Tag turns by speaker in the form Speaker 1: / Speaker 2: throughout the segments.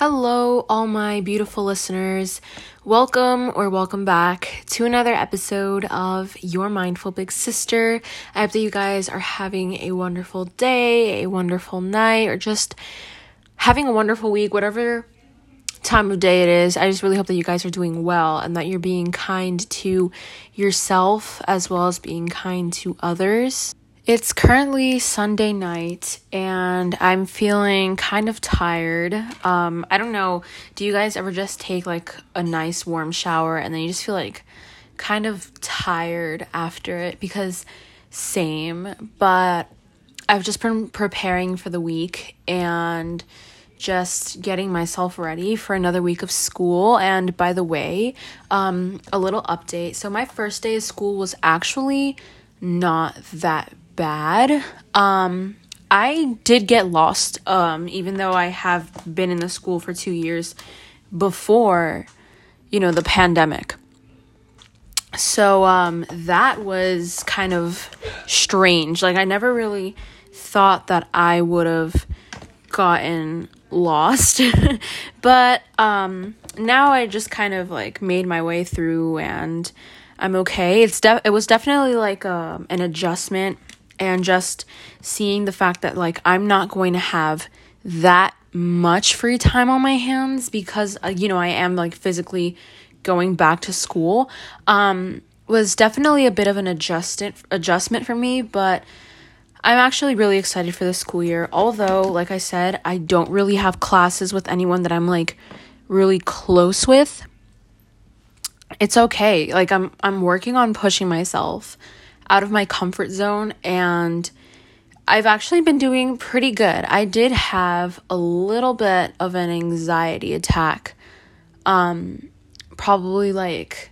Speaker 1: Hello, all my beautiful listeners. Welcome or welcome back to another episode of Your Mindful Big Sister. I hope that you guys are having a wonderful day, a wonderful night, or just having a wonderful week, whatever time of day it is. I just really hope that you guys are doing well and that you're being kind to yourself as well as being kind to others. It's currently Sunday night and I'm feeling kind of tired. Um, I don't know, do you guys ever just take like a nice warm shower and then you just feel like kind of tired after it? Because same, but I've just been preparing for the week and just getting myself ready for another week of school. And by the way, um, a little update. So, my first day of school was actually not that bad. Um, I did get lost, um, even though I have been in the school for two years before, you know, the pandemic. So um, that was kind of strange. Like, I never really thought that I would have gotten lost. but um, now I just kind of like made my way through and I'm okay. It's it was definitely like um, an adjustment and just seeing the fact that like I'm not going to have that much free time on my hands because uh, you know I am like physically going back to school um was definitely a bit of an adjustment adjustment for me but I'm actually really excited for the school year. Although like I said I don't really have classes with anyone that I'm like really close with. It's okay. Like I'm I'm working on pushing myself out of my comfort zone and I've actually been doing pretty good. I did have a little bit of an anxiety attack um probably like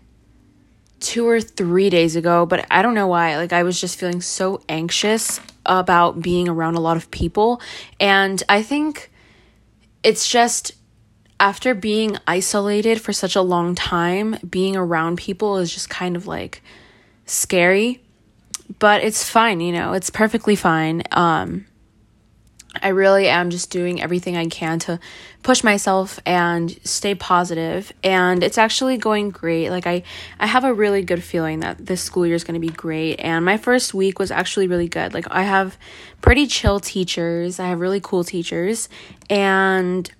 Speaker 1: 2 or 3 days ago, but I don't know why. Like I was just feeling so anxious about being around a lot of people and I think it's just after being isolated for such a long time, being around people is just kind of like scary but it's fine, you know, it's perfectly fine. Um, I really am just doing everything I can to push myself and stay positive and it's actually going great. Like I I have a really good feeling that this school year is going to be great and my first week was actually really good. Like I have pretty chill teachers. I have really cool teachers and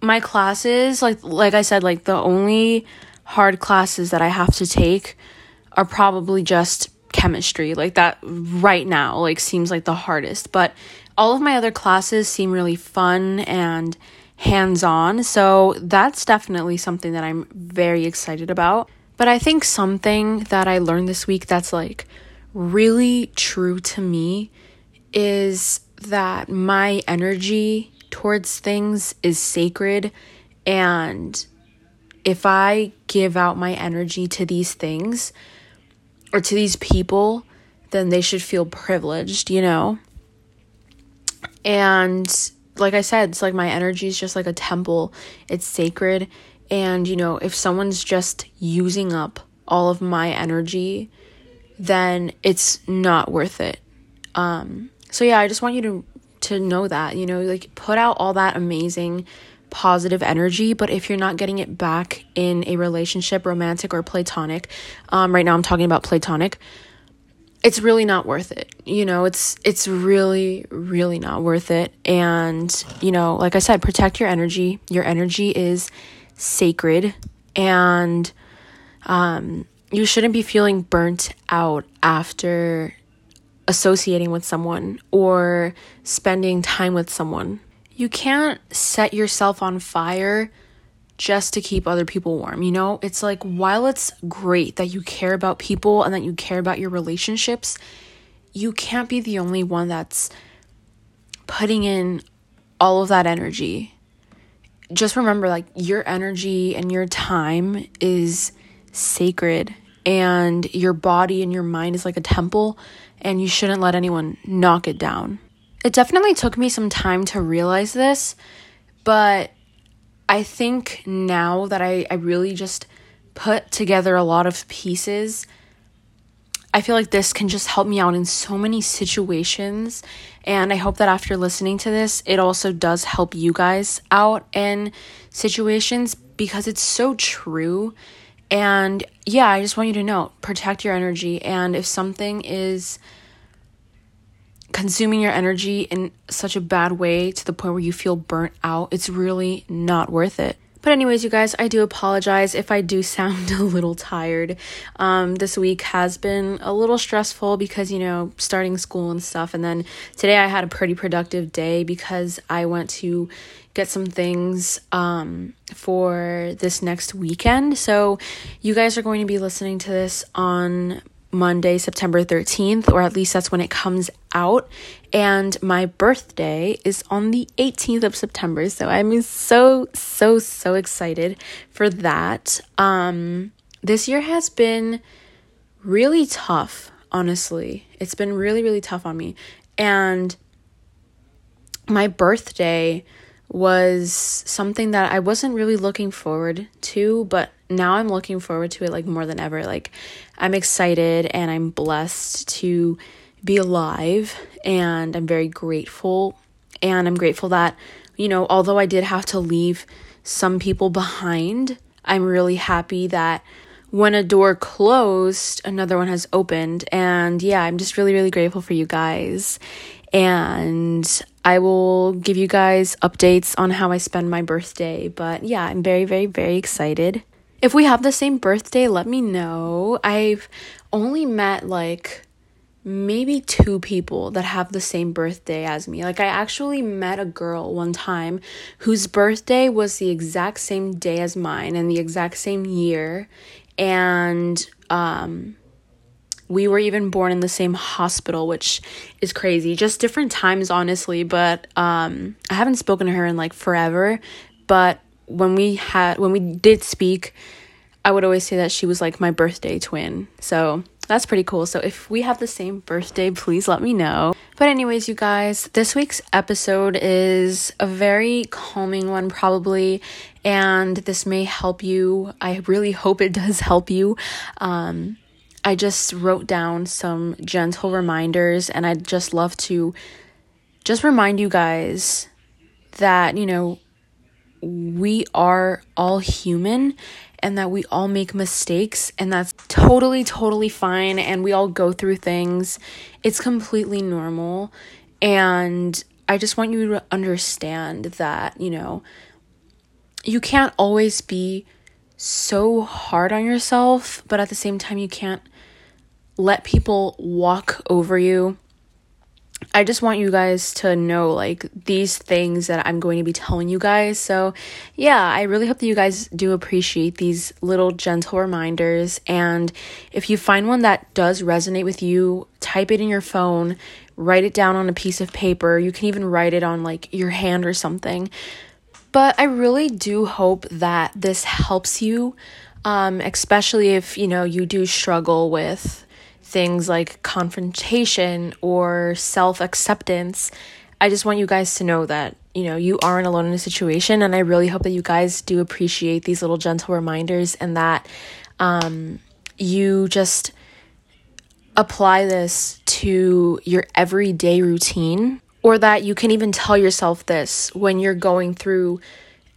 Speaker 1: my classes like like I said like the only hard classes that I have to take are probably just chemistry like that right now like seems like the hardest. But all of my other classes seem really fun and hands-on so that's definitely something that i'm very excited about. But i think something that i learned this week that's like really true to me is that my energy towards things is sacred and if i give out my energy to these things or to these people, then they should feel privileged, you know? And like I said, it's like my energy is just like a temple, it's sacred. And, you know, if someone's just using up all of my energy, then it's not worth it. Um, so yeah, I just want you to to know that, you know, like put out all that amazing positive energy, but if you're not getting it back in a relationship, romantic or platonic, um, right now I'm talking about platonic, it's really not worth it. You know, it's it's really really not worth it. And you know, like I said, protect your energy. Your energy is sacred, and um, you shouldn't be feeling burnt out after associating with someone or spending time with someone you can't set yourself on fire just to keep other people warm. You know, it's like while it's great that you care about people and that you care about your relationships, you can't be the only one that's putting in all of that energy. Just remember, like, your energy and your time is sacred, and your body and your mind is like a temple, and you shouldn't let anyone knock it down. It definitely took me some time to realize this, but I think now that I, I really just put together a lot of pieces, I feel like this can just help me out in so many situations. And I hope that after listening to this, it also does help you guys out in situations because it's so true. And yeah, I just want you to know protect your energy. And if something is consuming your energy in such a bad way to the point where you feel burnt out, it's really not worth it. But, anyways, you guys, I do apologize if I do sound a little tired. Um, this week has been a little stressful because, you know, starting school and stuff. And then today I had a pretty productive day because I went to get some things um, for this next weekend. So, you guys are going to be listening to this on Monday, September 13th, or at least that's when it comes out. And my birthday is on the 18th of September. So I'm so, so, so excited for that. Um, this year has been really tough, honestly. It's been really, really tough on me. And my birthday was something that I wasn't really looking forward to, but now I'm looking forward to it like more than ever. Like I'm excited and I'm blessed to be alive and I'm very grateful and I'm grateful that you know, although I did have to leave some people behind, I'm really happy that when a door closed, another one has opened. And yeah, I'm just really, really grateful for you guys. And I will give you guys updates on how I spend my birthday. But yeah, I'm very, very, very excited. If we have the same birthday, let me know. I've only met like maybe two people that have the same birthday as me. Like, I actually met a girl one time whose birthday was the exact same day as mine and the exact same year. And, um, we were even born in the same hospital, which is crazy. Just different times, honestly. But um, I haven't spoken to her in like forever. But when we had, when we did speak, I would always say that she was like my birthday twin. So that's pretty cool. So if we have the same birthday, please let me know. But, anyways, you guys, this week's episode is a very calming one, probably, and this may help you. I really hope it does help you. Um, I just wrote down some gentle reminders, and I'd just love to just remind you guys that, you know, we are all human and that we all make mistakes, and that's totally, totally fine. And we all go through things, it's completely normal. And I just want you to understand that, you know, you can't always be so hard on yourself, but at the same time, you can't let people walk over you. I just want you guys to know like these things that I'm going to be telling you guys. So, yeah, I really hope that you guys do appreciate these little gentle reminders. And if you find one that does resonate with you, type it in your phone, write it down on a piece of paper. You can even write it on like your hand or something. But I really do hope that this helps you, um, especially if you know you do struggle with things like confrontation or self acceptance, I just want you guys to know that, you know, you aren't alone in a situation. And I really hope that you guys do appreciate these little gentle reminders and that um, you just apply this to your everyday routine or that you can even tell yourself this when you're going through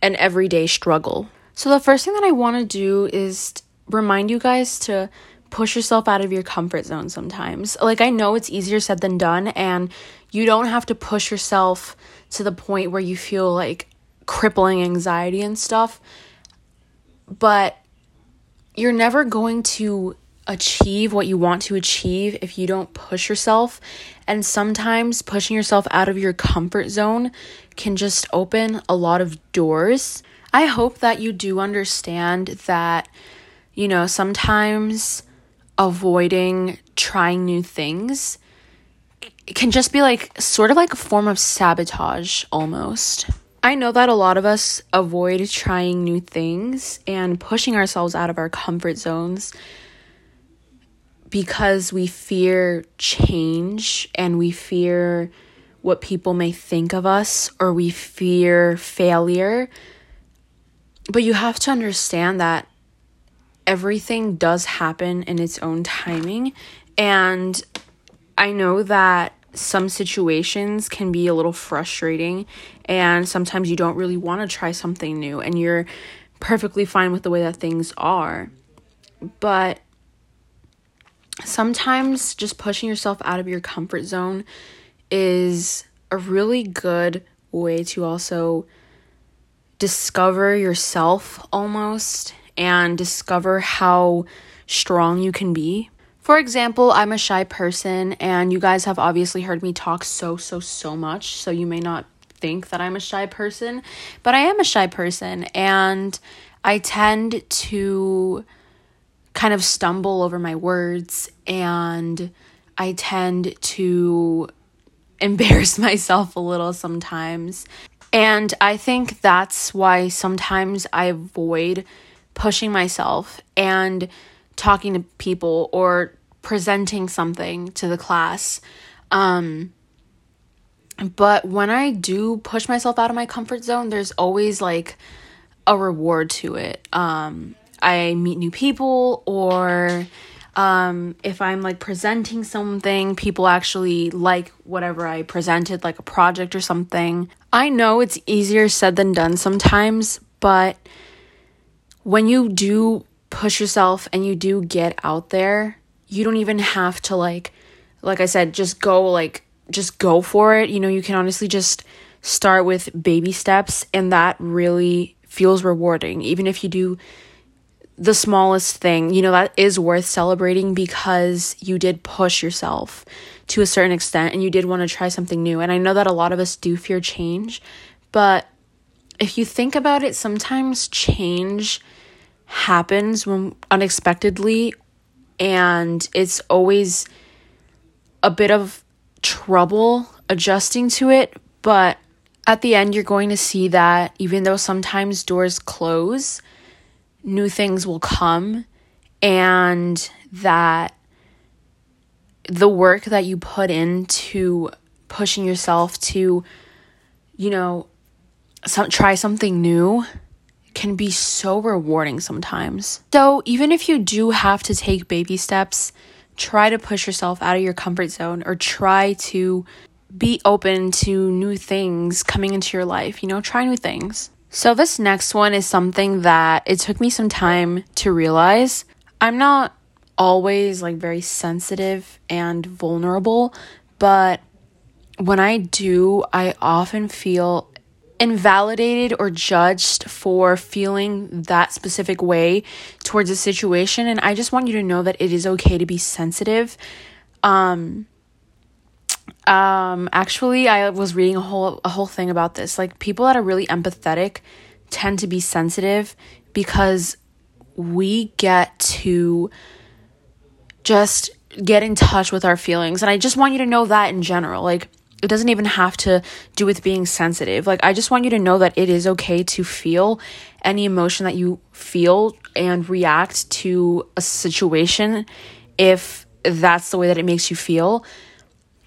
Speaker 1: an everyday struggle. So, the first thing that I want to do is remind you guys to push yourself out of your comfort zone sometimes. Like, I know it's easier said than done, and you don't have to push yourself to the point where you feel like crippling anxiety and stuff, but you're never going to achieve what you want to achieve if you don't push yourself. And sometimes pushing yourself out of your comfort zone can just open a lot of doors. I hope that you do understand that, you know, sometimes avoiding trying new things can just be like sort of like a form of sabotage almost. I know that a lot of us avoid trying new things and pushing ourselves out of our comfort zones because we fear change and we fear what people may think of us or we fear failure. But you have to understand that everything does happen in its own timing And I know that some situations can be a little frustrating and sometimes you don't really want to try something new and you're perfectly fine with the way that things are. But sometimes just pushing yourself out of your comfort zone is a really good way to also discover yourself almost and discover how strong you can be. For example, I'm a shy person, and you guys have obviously heard me talk so, so, so much, so you may not think that I'm a shy person, but I am a shy person, and I tend to kind of stumble over my words, and I tend to embarrass myself a little sometimes. And I think that's why sometimes I avoid pushing myself and talking to people or presenting something to the class. Um, but when I do push myself out of my comfort zone, there's always like a reward to it. Um, I meet new people, or um, if I'm like presenting something, people actually like whatever I presented, like a project or something. I know it's easier said than done sometimes, but when you do push yourself and you do get out there, you don't even have to like like I said, just go like just go for it. You know, you can honestly just start with baby steps and that really feels rewarding even if you do the smallest thing. You know, that is worth celebrating because you did push yourself to a certain extent and you did want to try something new. And I know that a lot of us do fear change, but if you think about it, sometimes change happens when unexpectedly and it's always a bit of trouble adjusting to it, but at the end you're going to see that even though sometimes doors close, new things will come and that the work that you put into pushing yourself to you know some, try something new can be so rewarding sometimes. So, even if you do have to take baby steps, try to push yourself out of your comfort zone or try to be open to new things coming into your life. You know, try new things. So, this next one is something that it took me some time to realize. I'm not always like very sensitive and vulnerable, but when I do, I often feel invalidated or judged for feeling that specific way towards a situation and I just want you to know that it is okay to be sensitive. Um um actually I was reading a whole a whole thing about this. Like people that are really empathetic tend to be sensitive because we get to just get in touch with our feelings and I just want you to know that in general. Like it doesn't even have to do with being sensitive. Like, I just want you to know that it is okay to feel any emotion that you feel and react to a situation if that's the way that it makes you feel.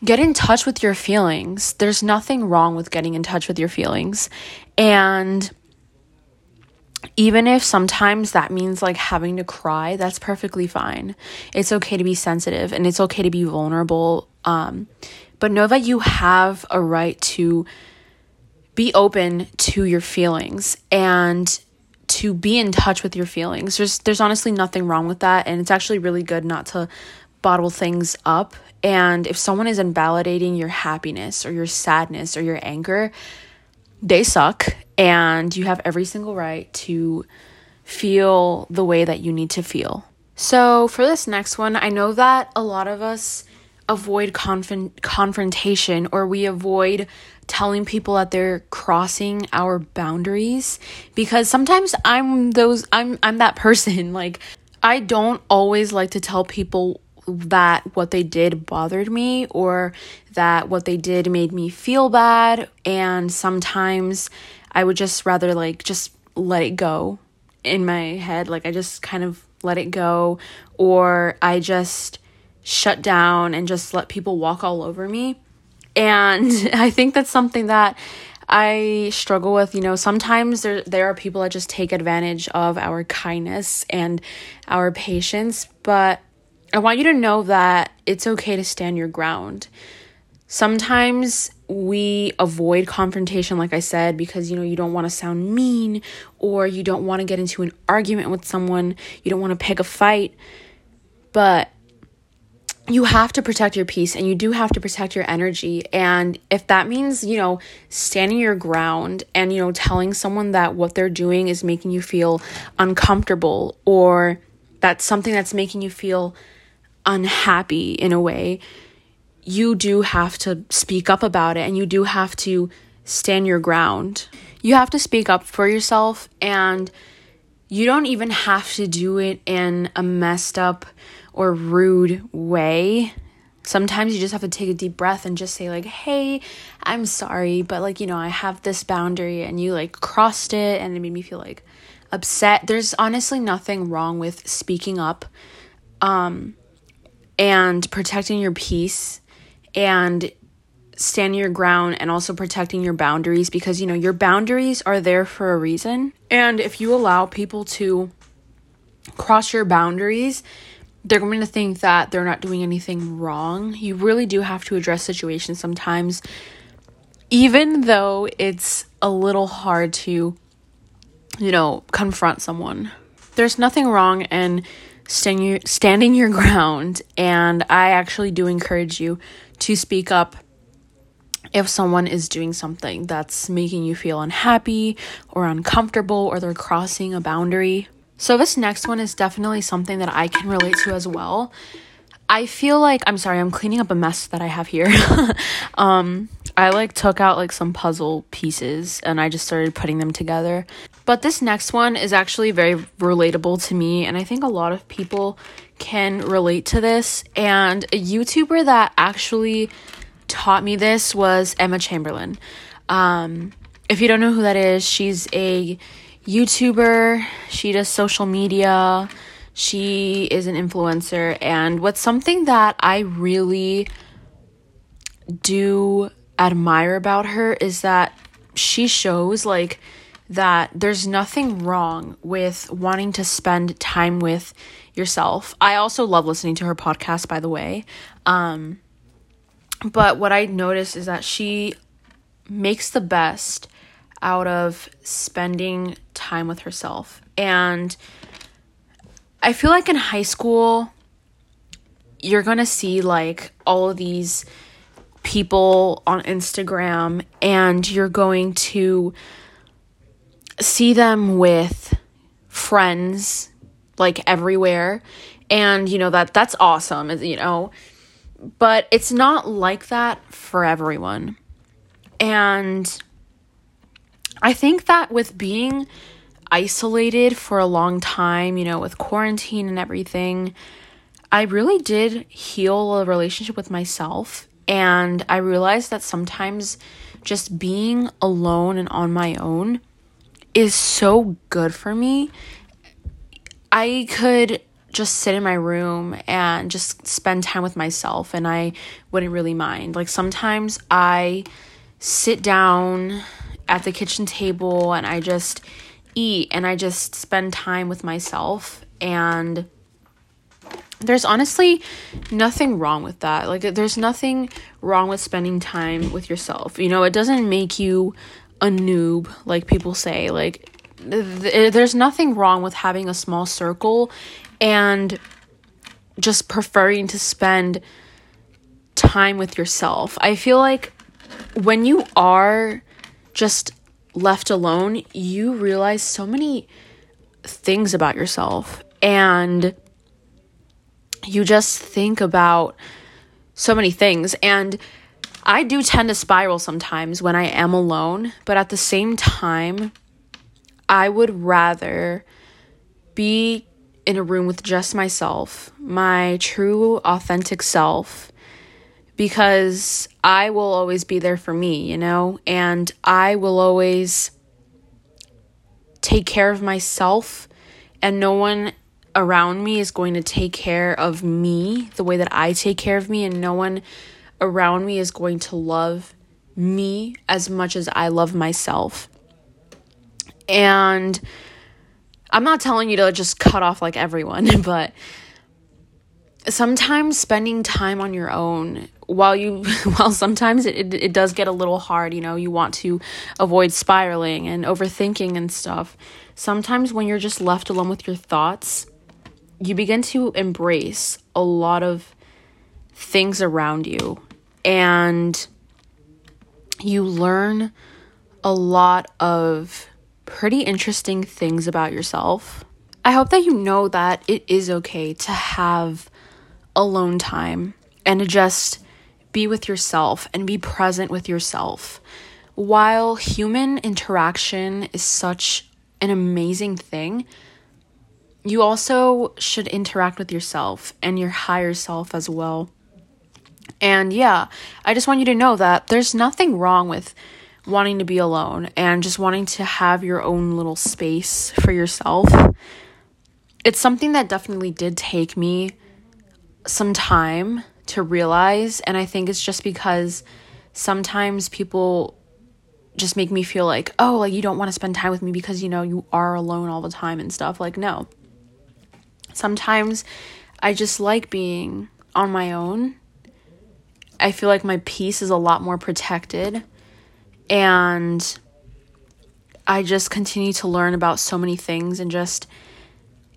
Speaker 1: Get in touch with your feelings. There's nothing wrong with getting in touch with your feelings. And even if sometimes that means like having to cry, that's perfectly fine. It's okay to be sensitive and it's okay to be vulnerable. Um, but know that you have a right to be open to your feelings and to be in touch with your feelings. There's there's honestly nothing wrong with that and it's actually really good not to bottle things up. And if someone is invalidating your happiness or your sadness or your anger, they suck and you have every single right to feel the way that you need to feel. So, for this next one, I know that a lot of us avoid conf- confrontation or we avoid telling people that they're crossing our boundaries because sometimes I'm those I'm I'm that person. Like I don't always like to tell people that what they did bothered me or that what they did made me feel bad. And sometimes I would just rather like just let it go in my head. Like I just kind of let it go or I just shut down and just let people walk all over me. And I think that's something that I struggle with. You know, sometimes there there are people that just take advantage of our kindness and our patience, but I want you to know that it's okay to stand your ground. Sometimes we avoid confrontation, like I said, because you know you don't want to sound mean or you don't want to get into an argument with someone, you don't want to pick a fight. But you have to protect your peace and you do have to protect your energy. And if that means, you know, standing your ground and, you know, telling someone that what they're doing is making you feel uncomfortable or that's something that's making you feel unhappy in a way, you do have to speak up about it and you do have to stand your ground. You have to speak up for yourself and you don't even have to do it in a messed up or rude way. Sometimes you just have to take a deep breath and just say like, "Hey, I'm sorry, but like, you know, I have this boundary and you like crossed it and it made me feel like upset." There's honestly nothing wrong with speaking up um and protecting your peace and standing your ground and also protecting your boundaries because you know your boundaries are there for a reason and if you allow people to cross your boundaries they're going to think that they're not doing anything wrong you really do have to address situations sometimes even though it's a little hard to you know confront someone there's nothing wrong in standing your, standing your ground and I actually do encourage you to speak up if someone is doing something that's making you feel unhappy or uncomfortable or they're crossing a boundary. So, this next one is definitely something that I can relate to as well. I feel like I'm sorry, I'm cleaning up a mess that I have here. um, I like took out like some puzzle pieces and I just started putting them together. But this next one is actually very relatable to me, and I think a lot of people can relate to this. And a YouTuber that actually taught me this was Emma Chamberlain. Um, if you don't know who that is, she's a YouTuber, she does social media, she is an influencer. And what's something that I really do admire about her is that she shows like that there's nothing wrong with wanting to spend time with yourself. I also love listening to her podcast, by the way. Um, but what I noticed is that she makes the best out of spending time with herself. And I feel like in high school, you're going to see like all of these people on Instagram, and you're going to see them with friends like everywhere. And you know that that's awesome you know. But it's not like that for everyone. And i think that with being isolated for a long time you know with quarantine and everything i really did heal a relationship with myself and i realized that sometimes just being alone and on my own is so good for me. I could just sit in my room and just spend time with myself and I wouldn't really mind. Like sometimes I sit down at the kitchen table and I just eat and I just spend time with myself and there's honestly nothing wrong with that. Like there's nothing wrong with spending time with yourself. You know, it doesn't make you a noob, like people say. Like, th- there's nothing wrong with having a small circle and just preferring to spend time with yourself. I feel like when you are just left alone, you realize so many things about yourself. And you just think about so many things. And I do tend to spiral sometimes when I am alone, but at the same time, I would rather be in a room with just myself, my true, authentic self, because I will always be there for me, you know, and I will always take care of myself, and no one around me is going to take care of me the way that I take care of me, and no one around me is going to love me as much as I love myself. And I'm not telling you to just cut off like everyone, but sometimes spending time on your own while you while sometimes it, it, it does get a little hard you know you want to avoid spiraling and overthinking and stuff sometimes when you're just left alone with your thoughts you begin to embrace a lot of things around you and you learn a lot of pretty interesting things about yourself. I hope that you know that it is okay to have alone time and to just be with yourself and be present with yourself. While human interaction is such an amazing thing, you also should interact with yourself and your higher self as well. And yeah, I just want you to know that there's nothing wrong with wanting to be alone and just wanting to have your own little space for yourself. It's something that definitely did take me some time to realize. And I think it's just because sometimes people just make me feel like, oh, like you don't want to spend time with me because, you know, you are alone all the time and stuff. Like, no. Sometimes I just like being on my own. I feel like my peace is a lot more protected. And I just continue to learn about so many things and just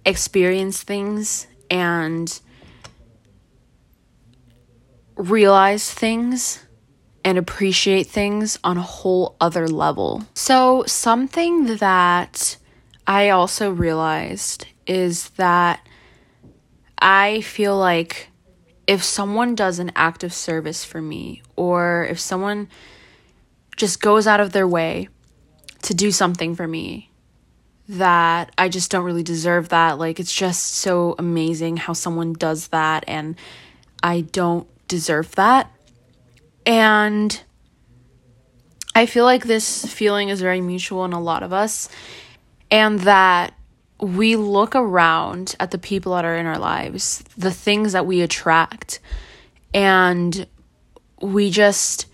Speaker 1: experience things and realize things and appreciate things on a whole other level. So, something that I also realized is that I feel like if someone does an act of service for me, or if someone just goes out of their way to do something for me, that I just don't really deserve that. Like, it's just so amazing how someone does that, and I don't deserve that. And I feel like this feeling is very mutual in a lot of us, and that we look around at the people that are in our lives, the things that we attract, and we just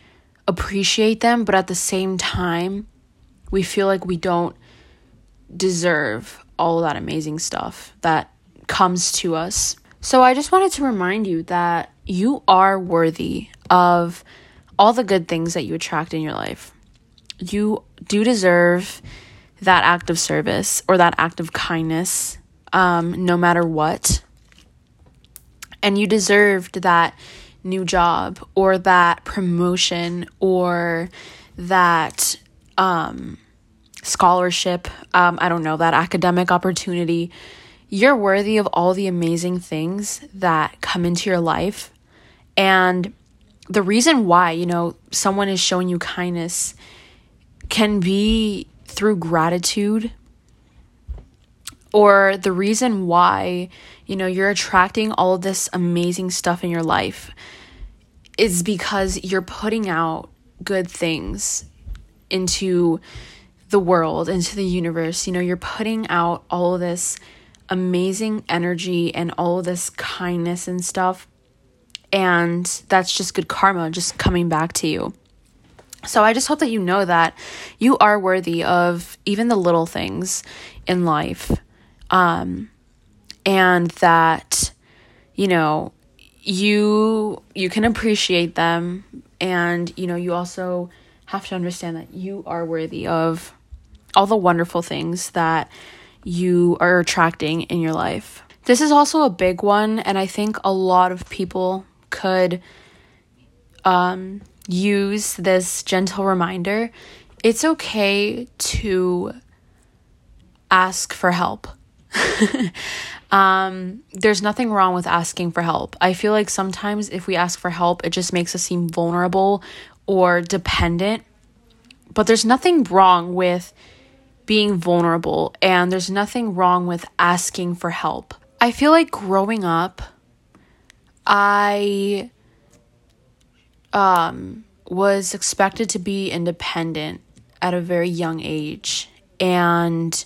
Speaker 1: appreciate them, but at the same time, we feel like we don't deserve all that amazing stuff that comes to us. So I just wanted to remind you that you are worthy of all the good things that you attract in your life. You do deserve that act of service or that act of kindness, um, no matter what. And you deserved that new job or that promotion or that um, scholarship. Um, I don't know, that academic opportunity you're worthy of all the amazing things that come into your life. And the reason why, you know, someone is showing you kindness can be through gratitude or the reason why, you know, you're attracting all this amazing stuff in your life is because you're putting out good things into the world, into the universe. You know, you're putting out all of this amazing energy and all of this kindness and stuff. And that's just good karma just coming back to you. So I just hope that you know that you are worthy of even the little things in life. Um, and that, you know, you you can appreciate them and you know you also have to understand that you are worthy of all the wonderful things that you are attracting in your life. This is also a big one, and I think a lot of people could um, use this gentle reminder. It's okay to ask for help. um, there's nothing wrong with asking for help. I feel like sometimes if we ask for help, it just makes us seem vulnerable or dependent. But there's nothing wrong with being vulnerable and there's nothing wrong with asking for help. I feel like growing up, I um, was expected to be independent at a very young age. And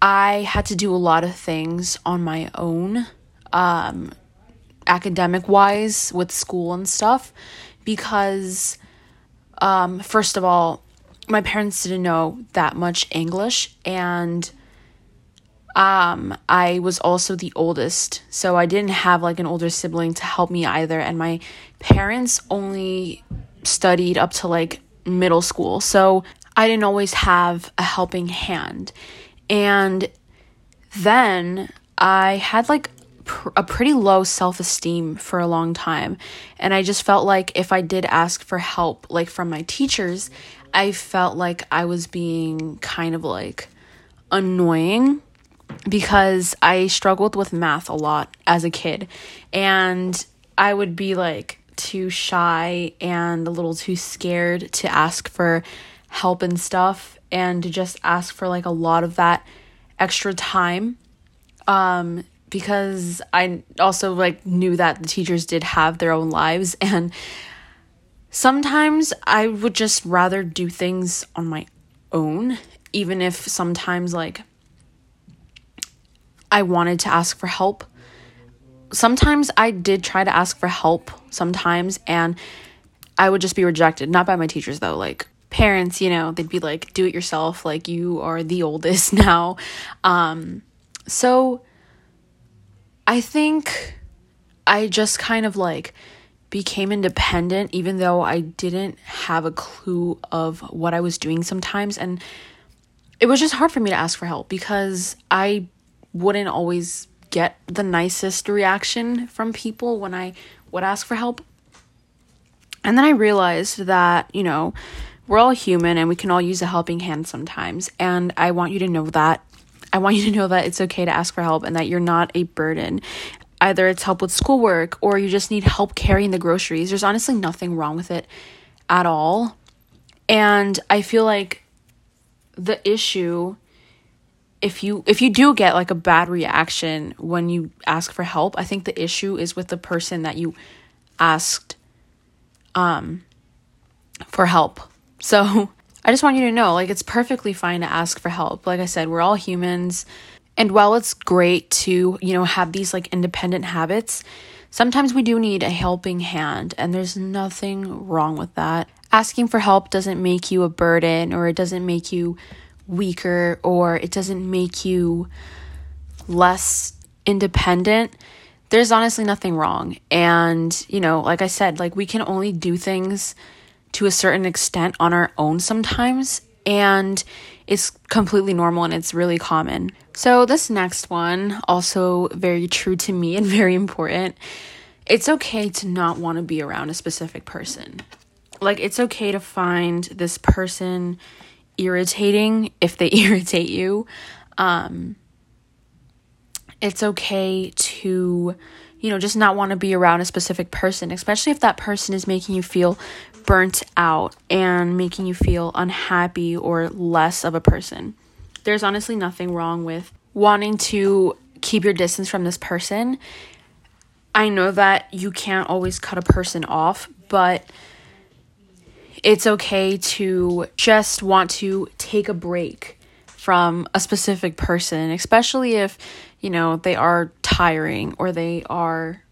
Speaker 1: I had to do a lot of things on my own, um, academic wise, with school and stuff, because, um, first of all, my parents didn't know that much English, and um, I was also the oldest, so I didn't have like an older sibling to help me either. And my parents only studied up to like middle school, so I didn't always have a helping hand. And then I had like pr- a pretty low self esteem for a long time. And I just felt like if I did ask for help, like from my teachers, I felt like I was being kind of like annoying because I struggled with math a lot as a kid. And I would be like too shy and a little too scared to ask for help and stuff and to just ask for like a lot of that extra time um because I also like knew that the teachers did have their own lives and sometimes I would just rather do things on my own even if sometimes like I wanted to ask for help. Sometimes I did try to ask for help sometimes and I would just be rejected, not by my teachers though, like parents, you know, they'd be like do it yourself, like you are the oldest now. Um so I think I just kind of like became independent even though I didn't have a clue of what I was doing sometimes and it was just hard for me to ask for help because I wouldn't always get the nicest reaction from people when I would ask for help. And then I realized that, you know, we're all human and we can all use a helping hand sometimes. And I want you to know that. I want you to know that it's okay to ask for help and that you're not a burden. Either it's help with schoolwork or you just need help carrying the groceries. There's honestly nothing wrong with it at all. And I feel like the issue if you if you do get like a bad reaction when you ask for help, I think the issue is with the person that you asked um for help. So, I just want you to know like it's perfectly fine to ask for help. Like I said, we're all humans. And while it's great to, you know, have these like independent habits, sometimes we do need a helping hand, and there's nothing wrong with that. Asking for help doesn't make you a burden or it doesn't make you weaker or it doesn't make you less independent, there's honestly nothing wrong. And, you know, like I said, like we can only do things to a certain extent on our own sometimes. And it's completely normal and it's really common. So, this next one, also very true to me and very important. It's okay to not want to be around a specific person. Like, it's okay to find this person irritating if they irritate you. Um, it's okay to, you know, just not want to be around a specific person, especially if that person is making you feel burnt out and making you feel unhappy or less of a person. There's honestly nothing wrong with wanting to keep your distance from this person. I know that you can't always cut a person off, but it's okay to just want to take a break from a specific person, especially if, you know, they are tiring or they are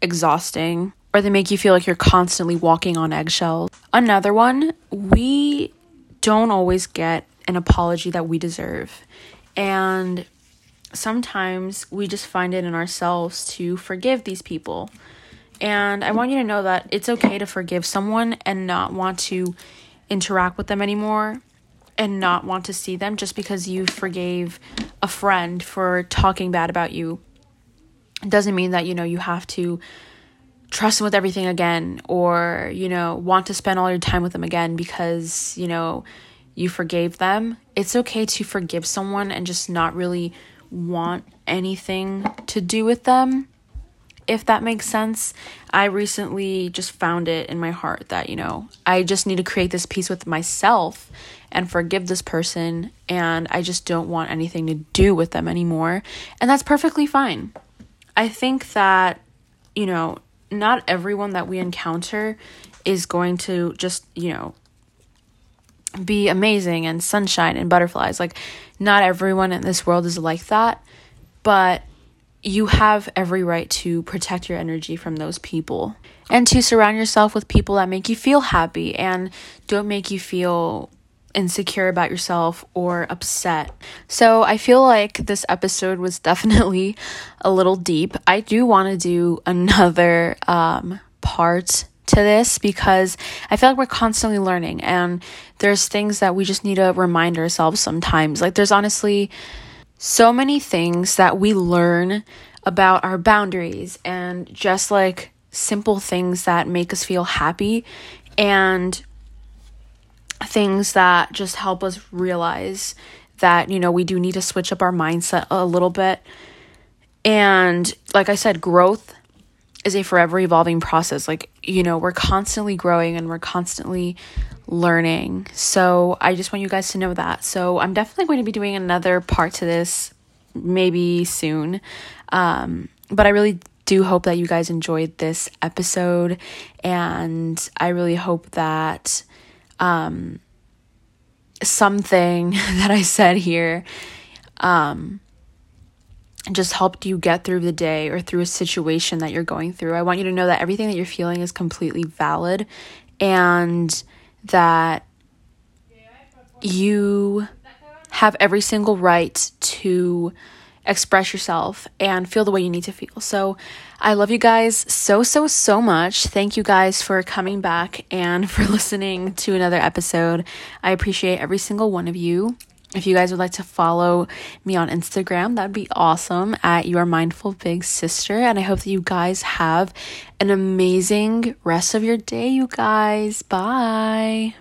Speaker 1: exhausting or they make you feel like you're constantly walking on eggshells. Another one, we don't always get an apology that we deserve. And sometimes we just find it in ourselves to forgive these people. And I want you to know that it's okay to forgive someone and not want to interact with them anymore and not want to see them just because you forgave a friend for talking bad about you. It doesn't mean that, you know, you have to trust them with everything again or, you know, want to spend all your time with them again because, you know, you forgave them. It's okay to forgive someone and just not really want anything to do with them if that makes sense. I recently just found it in my heart that, you know, I just need to create this peace with myself and forgive this person, and I just don't want anything to do with them anymore. And that's perfectly fine. I think that, you know, not everyone that we encounter is going to just, you know, be amazing and sunshine and butterflies. Like, not everyone in this world is like that. But you have every right to protect your energy from those people and to surround yourself with people that make you feel happy and don't make you feel insecure about yourself or upset. So I feel like this episode was definitely a little deep. I do want to do another um, part to this because I feel like we're constantly learning and there's things that we just need to remind ourselves sometimes. Like there's honestly so many things that we learn about our boundaries and just like simple things that make us feel happy and things that just help us realize that, you know, we do need to switch up our mindset a little bit. And like I said, growth is a forever evolving process. Like, you know, we're constantly growing and we're constantly learning. So I just want you guys to know that. So I'm definitely going to be doing another part to this maybe soon. Um, but I really do hope that you guys enjoyed this episode and I really hope that um, something that I said here um, just helped you get through the day or through a situation that you're going through. I want you to know that everything that you're feeling is completely valid and that you have every single right to express yourself and feel the way you need to feel. So, I love you guys so, so, so much. Thank you guys for coming back and for listening to another episode. I appreciate every single one of you. If you guys would like to follow me on Instagram, that'd be awesome at Your Mindful Big Sister. And I hope that you guys have an amazing rest of your day, you guys. Bye.